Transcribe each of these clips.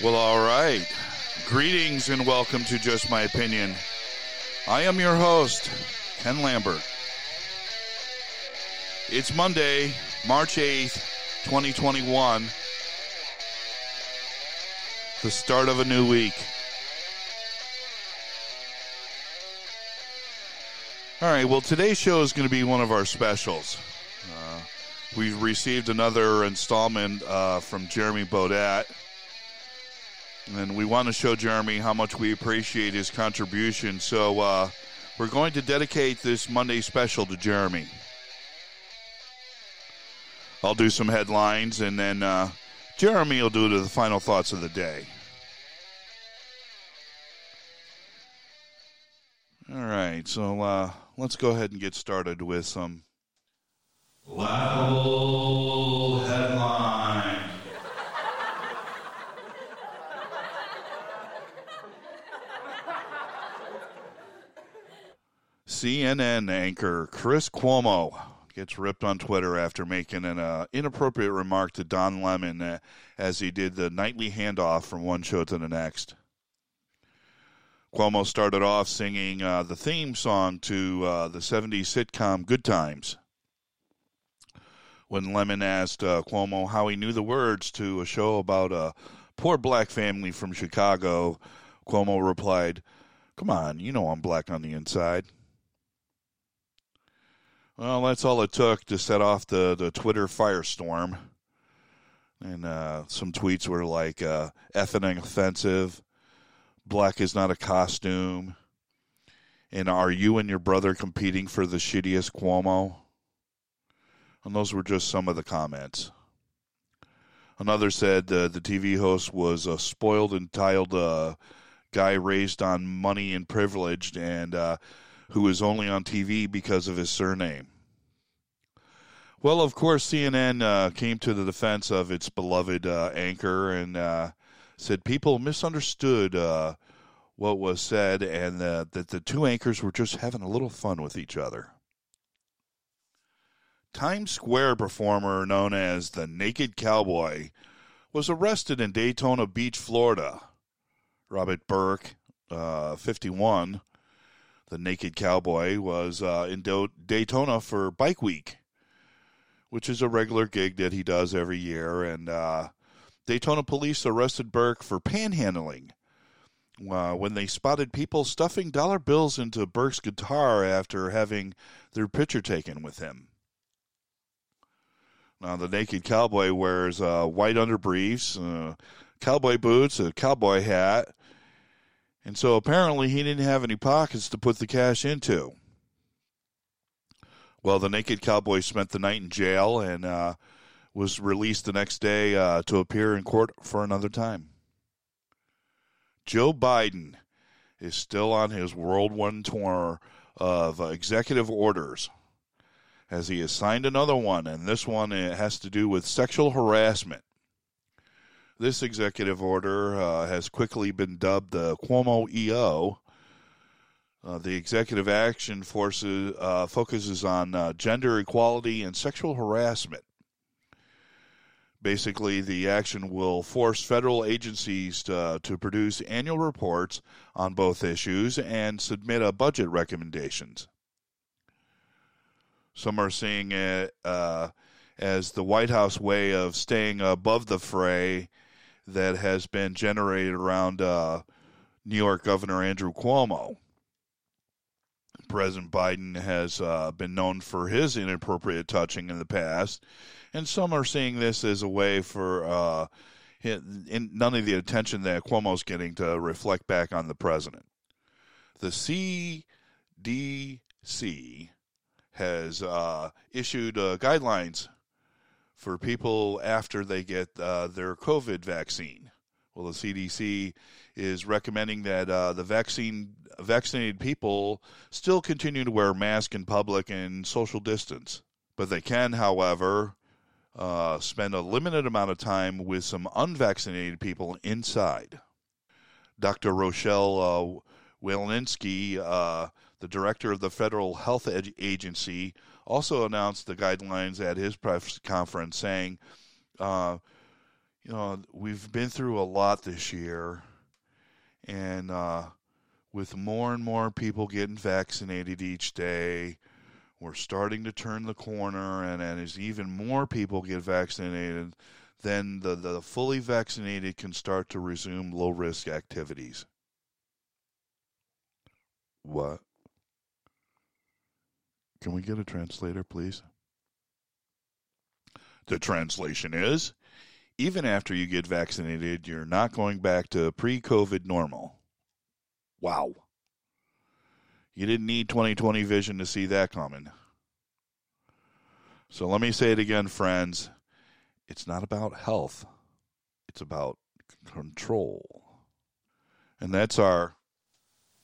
Well, all right. Greetings and welcome to Just My Opinion. I am your host, Ken Lambert. It's Monday, March 8th, 2021, the start of a new week. All right, well, today's show is going to be one of our specials. Uh, we've received another installment uh, from Jeremy Baudet. And we want to show Jeremy how much we appreciate his contribution. So uh, we're going to dedicate this Monday special to Jeremy. I'll do some headlines, and then uh, Jeremy will do the final thoughts of the day. All right, so uh, let's go ahead and get started with some laughable headlines. CNN anchor Chris Cuomo gets ripped on Twitter after making an uh, inappropriate remark to Don Lemon uh, as he did the nightly handoff from one show to the next. Cuomo started off singing uh, the theme song to uh, the 70s sitcom Good Times. When Lemon asked uh, Cuomo how he knew the words to a show about a poor black family from Chicago, Cuomo replied, Come on, you know I'm black on the inside. Well, that's all it took to set off the, the Twitter firestorm. And uh, some tweets were like, uh, effing offensive, black is not a costume, and are you and your brother competing for the shittiest Cuomo? And those were just some of the comments. Another said uh, the TV host was a spoiled, entitled uh, guy raised on money and privilege, and uh, who is only on TV because of his surname. Well, of course, CNN uh, came to the defense of its beloved uh, anchor and uh, said people misunderstood uh, what was said and uh, that the two anchors were just having a little fun with each other. Times Square performer known as the Naked Cowboy was arrested in Daytona Beach, Florida. Robert Burck, uh, 51, the Naked Cowboy, was in Do- Daytona for Bike Week which is a regular gig that he does every year. And uh, Daytona police arrested Burck for panhandling uh, when they spotted people stuffing dollar bills into Burck's guitar after having their picture taken with him. Now, the naked cowboy wears uh, white underbriefs, uh, cowboy boots, a cowboy hat, and so apparently he didn't have any pockets to put the cash into. Well, the naked cowboy spent the night in jail and uh, was released the next day uh, to appear in court for another time. Joe Biden is still on his World One tour of executive orders as he has signed another one, and this one has to do with sexual harassment. This executive order uh, has quickly been dubbed the Cuomo EO uh, the executive action forces uh, focuses on uh, gender equality and sexual harassment. Basically, the action will force federal agencies to, to produce annual reports on both issues and submit a budget recommendations. Some are seeing it uh, as the White House way of staying above the fray that has been generated around uh, New York Governor Andrew Cuomo. President Biden has uh, been known for his inappropriate touching in the past, and some are seeing this as a way for uh, none of the attention that Cuomo's getting to reflect back on the president. The CDC has uh, issued uh, guidelines for people after they get uh, their COVID vaccine. Well, the CDC is recommending that uh, the vaccine vaccinated people still continue to wear masks in public and social distance, but they can, however, uh, spend a limited amount of time with some unvaccinated people inside. Dr. Rochelle uh, Walensky, uh, the director of the Federal Health Agency, also announced the guidelines at his press conference, saying, uh, we've been through a lot this year, and uh, with more and more people getting vaccinated each day, we're starting to turn the corner, and, and as even more people get vaccinated, then the, the fully vaccinated can start to resume low risk activities. What? Can we get a translator, please? The translation is even after you get vaccinated, you're not going back to pre COVID normal. Wow. You didn't need 2020 vision to see that coming. So let me say it again, friends. It's not about health, it's about control. And that's our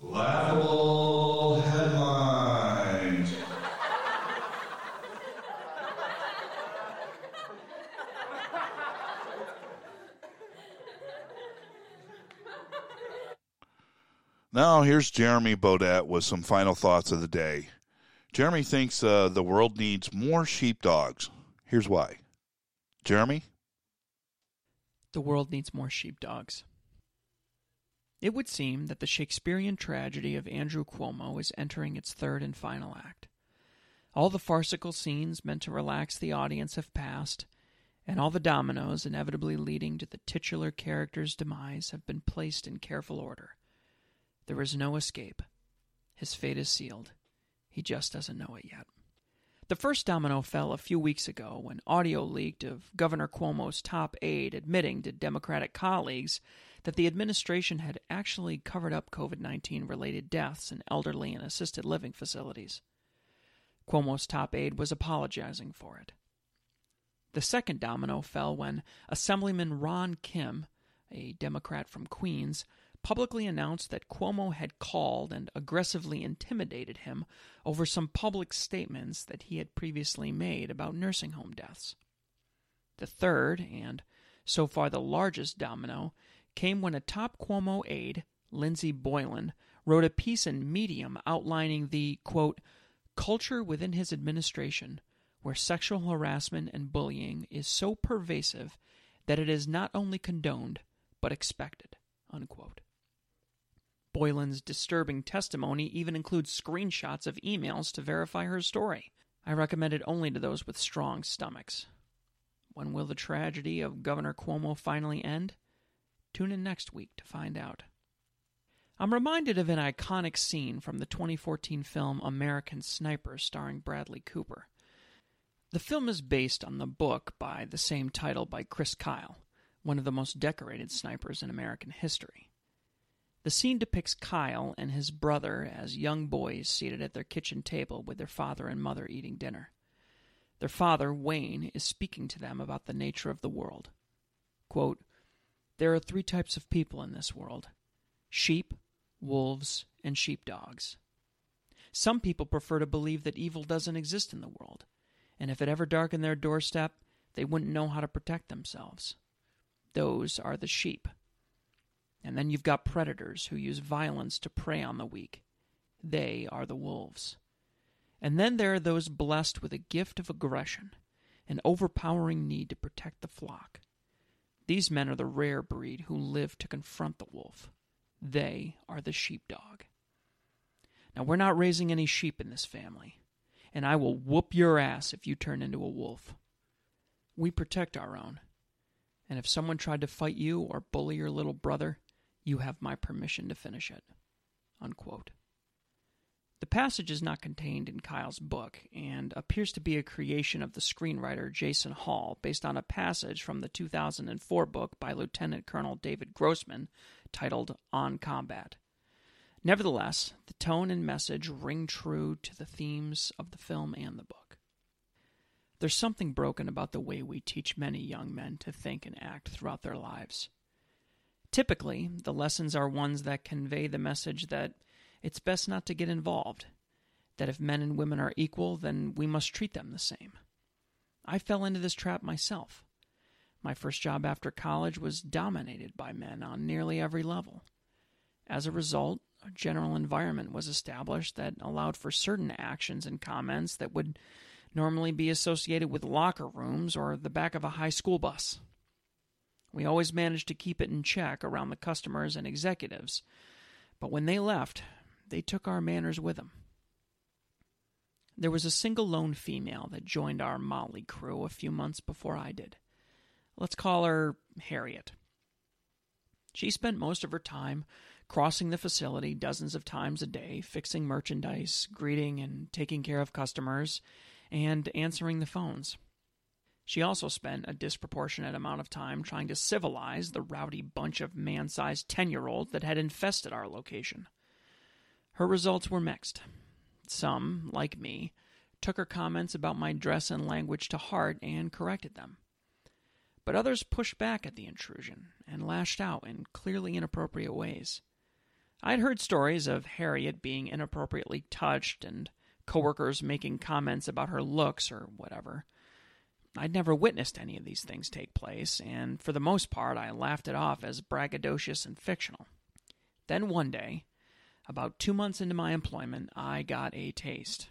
laughable headlines. Now, here's Jeremy Baudet with some final thoughts of the day. Jeremy thinks uh, the world needs more sheepdogs. Here's why. Jeremy? The world needs more sheepdogs. It would seem that the Shakespearean tragedy of Andrew Cuomo is entering its third and final act. All the farcical scenes meant to relax the audience have passed, and all the dominoes inevitably leading to the titular character's demise have been placed in careful order. There is no escape. His fate is sealed. He just doesn't know it yet. The first domino fell a few weeks ago when audio leaked of Governor Cuomo's top aide admitting to Democratic colleagues that the administration had actually covered up COVID 19 related deaths in elderly and assisted living facilities. Cuomo's top aide was apologizing for it. The second domino fell when Assemblyman Ron Kim, a Democrat from Queens, publicly announced that Cuomo had called and aggressively intimidated him over some public statements that he had previously made about nursing home deaths. The third, and so far the largest domino, came when a top Cuomo aide, Lindsey Boylan, wrote a piece in Medium outlining the, quote, culture within his administration where sexual harassment and bullying is so pervasive that it is not only condoned but expected, unquote. Boylan's disturbing testimony even includes screenshots of emails to verify her story. I recommend it only to those with strong stomachs. When will the tragedy of Governor Cuomo finally end? Tune in next week to find out. I'm reminded of an iconic scene from the 2014 film American Sniper starring Bradley Cooper. The film is based on the book by the same title by Chris Kyle, one of the most decorated snipers in American history. The scene depicts Kyle and his brother as young boys seated at their kitchen table with their father and mother eating dinner. Their father, Wayne, is speaking to them about the nature of the world. Quote, there are three types of people in this world sheep, wolves, and sheepdogs. Some people prefer to believe that evil doesn't exist in the world, and if it ever darkened their doorstep, they wouldn't know how to protect themselves. Those are the sheep. And then you've got predators who use violence to prey on the weak. They are the wolves. And then there are those blessed with a gift of aggression, an overpowering need to protect the flock. These men are the rare breed who live to confront the wolf. They are the sheepdog. Now, we're not raising any sheep in this family, and I will whoop your ass if you turn into a wolf. We protect our own, and if someone tried to fight you or bully your little brother, you have my permission to finish it. Unquote. The passage is not contained in Kyle's book and appears to be a creation of the screenwriter Jason Hall based on a passage from the 2004 book by Lieutenant Colonel David Grossman titled On Combat. Nevertheless, the tone and message ring true to the themes of the film and the book. There's something broken about the way we teach many young men to think and act throughout their lives. Typically, the lessons are ones that convey the message that it's best not to get involved, that if men and women are equal, then we must treat them the same. I fell into this trap myself. My first job after college was dominated by men on nearly every level. As a result, a general environment was established that allowed for certain actions and comments that would normally be associated with locker rooms or the back of a high school bus. We always managed to keep it in check around the customers and executives, but when they left, they took our manners with them. There was a single lone female that joined our motley crew a few months before I did. Let's call her Harriet. She spent most of her time crossing the facility dozens of times a day, fixing merchandise, greeting and taking care of customers, and answering the phones. She also spent a disproportionate amount of time trying to civilize the rowdy bunch of man sized 10 year olds that had infested our location. Her results were mixed. Some, like me, took her comments about my dress and language to heart and corrected them. But others pushed back at the intrusion and lashed out in clearly inappropriate ways. I'd heard stories of Harriet being inappropriately touched and coworkers making comments about her looks or whatever. I'd never witnessed any of these things take place, and for the most part, I laughed it off as braggadocious and fictional. Then one day, about two months into my employment, I got a taste.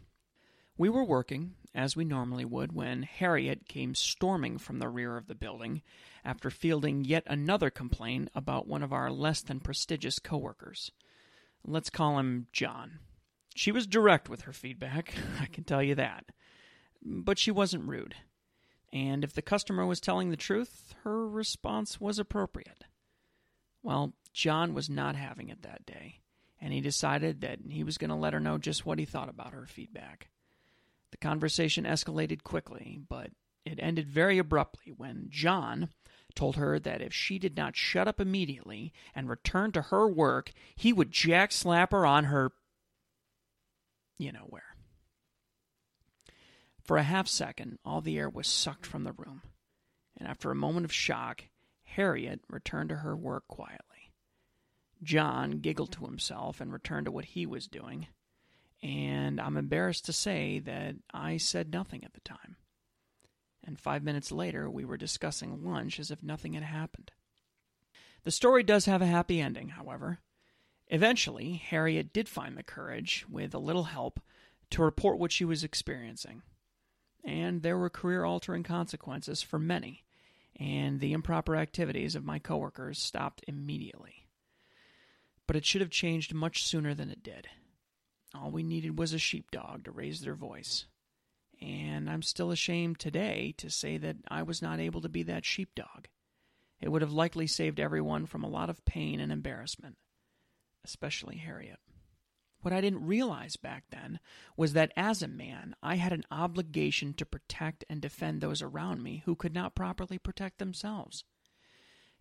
We were working, as we normally would, when Harriet came storming from the rear of the building after fielding yet another complaint about one of our less than prestigious coworkers. Let's call him John. She was direct with her feedback, I can tell you that. But she wasn't rude and if the customer was telling the truth, her response was appropriate. Well, John was not having it that day, and he decided that he was going to let her know just what he thought about her feedback. The conversation escalated quickly, but it ended very abruptly when John told her that if she did not shut up immediately and return to her work, he would jack slap her on her. you know where. For a half second, all the air was sucked from the room, and after a moment of shock, Harriet returned to her work quietly. John giggled to himself and returned to what he was doing, and I'm embarrassed to say that I said nothing at the time. And five minutes later, we were discussing lunch as if nothing had happened. The story does have a happy ending, however. Eventually, Harriet did find the courage, with a little help, to report what she was experiencing and there were career altering consequences for many, and the improper activities of my coworkers stopped immediately. But it should have changed much sooner than it did. All we needed was a sheepdog to raise their voice. And I'm still ashamed today to say that I was not able to be that sheepdog. It would have likely saved everyone from a lot of pain and embarrassment, especially Harriet. What I didn't realize back then was that as a man, I had an obligation to protect and defend those around me who could not properly protect themselves.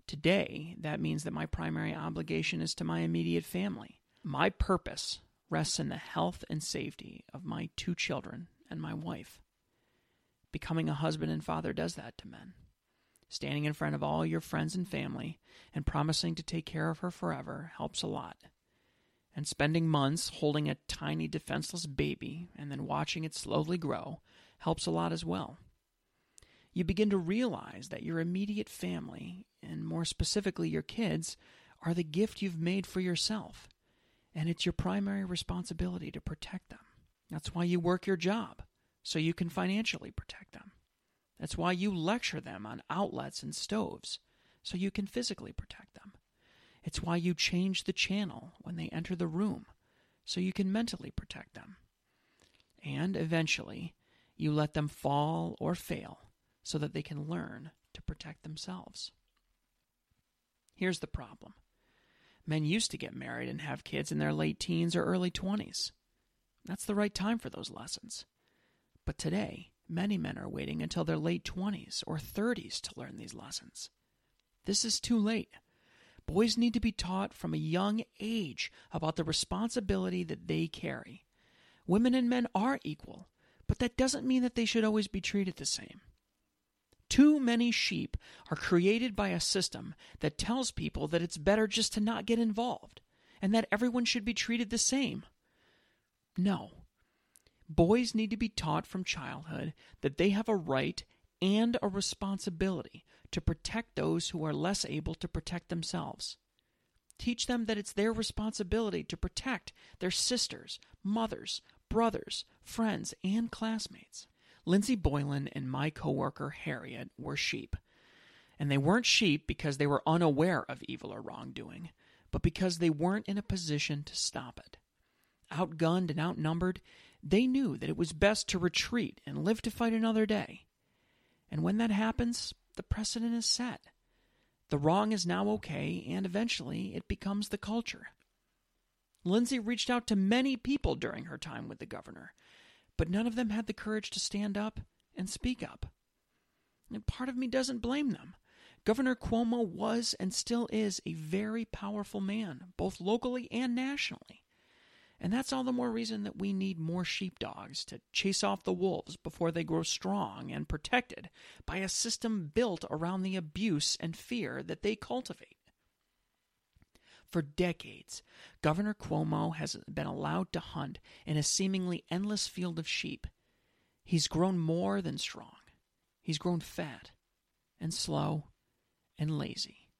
Today, that means that my primary obligation is to my immediate family. My purpose rests in the health and safety of my two children and my wife. Becoming a husband and father does that to men. Standing in front of all your friends and family and promising to take care of her forever helps a lot and spending months holding a tiny defenseless baby and then watching it slowly grow helps a lot as well. You begin to realize that your immediate family, and more specifically your kids, are the gift you've made for yourself, and it's your primary responsibility to protect them. That's why you work your job, so you can financially protect them. That's why you lecture them on outlets and stoves, so you can physically protect them. It's why you change the channel when they enter the room, so you can mentally protect them. And eventually, you let them fall or fail so that they can learn to protect themselves. Here's the problem men used to get married and have kids in their late teens or early 20s. That's the right time for those lessons. But today, many men are waiting until their late 20s or 30s to learn these lessons. This is too late. Boys need to be taught from a young age about the responsibility that they carry. Women and men are equal, but that doesn't mean that they should always be treated the same. Too many sheep are created by a system that tells people that it's better just to not get involved and that everyone should be treated the same. No. Boys need to be taught from childhood that they have a right and a responsibility to protect those who are less able to protect themselves. Teach them that it's their responsibility to protect their sisters, mothers, brothers, friends, and classmates. Lindsey Boylan and my coworker Harriet were sheep. And they weren't sheep because they were unaware of evil or wrongdoing, but because they weren't in a position to stop it. Outgunned and outnumbered, they knew that it was best to retreat and live to fight another day. And when that happens, the precedent is set. The wrong is now okay, and eventually it becomes the culture. Lindsey reached out to many people during her time with the governor, but none of them had the courage to stand up and speak up. And part of me doesn't blame them. Governor Cuomo was and still is a very powerful man, both locally and nationally. And that's all the more reason that we need more sheepdogs to chase off the wolves before they grow strong and protected by a system built around the abuse and fear that they cultivate. For decades, Governor Cuomo has been allowed to hunt in a seemingly endless field of sheep. He's grown more than strong. He's grown fat and slow and lazy.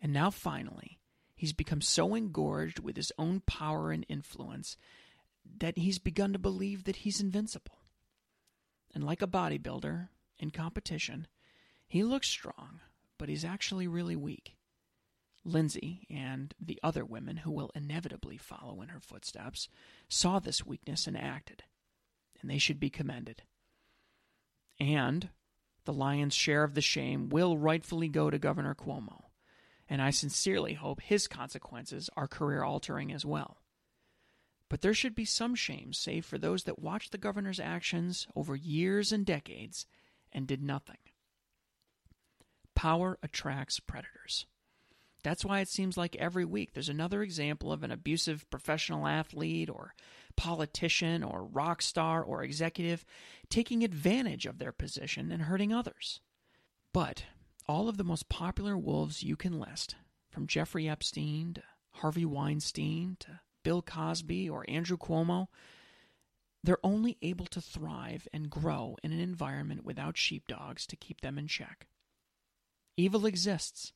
And now finally, he's become so engorged with his own power and influence that he's begun to believe that he's invincible. And like a bodybuilder in competition, he looks strong, but he's actually really weak. Lindsey and the other women who will inevitably follow in her footsteps saw this weakness and acted, and they should be commended. And the lion's share of the shame will rightfully go to Governor Cuomo, and I sincerely hope his consequences are career altering as well. But there should be some shame save for those that watched the governor's actions over years and decades and did nothing. Power attracts predators. That's why it seems like every week there's another example of an abusive professional athlete or politician or rock star or executive taking advantage of their position and hurting others. But all of the most popular wolves you can list, from Jeffrey Epstein to Harvey Weinstein to Bill Cosby or Andrew Cuomo, they're only able to thrive and grow in an environment without sheepdogs to keep them in check. Evil exists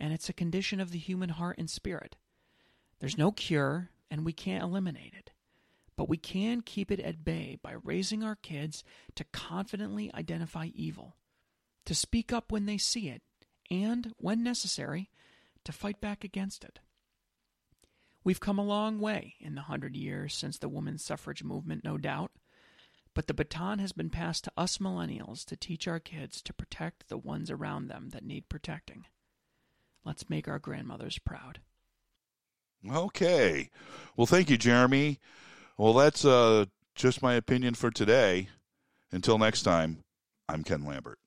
and it's a condition of the human heart and spirit. There's no cure, and we can't eliminate it. But we can keep it at bay by raising our kids to confidently identify evil, to speak up when they see it, and, when necessary, to fight back against it. We've come a long way in the hundred years since the women's suffrage movement, no doubt, but the baton has been passed to us millennials to teach our kids to protect the ones around them that need protecting. Let's make our grandmothers proud. Okay. Well, thank you, Jeremy. Well, that's uh, just my opinion for today. Until next time, I'm Ken Lambert.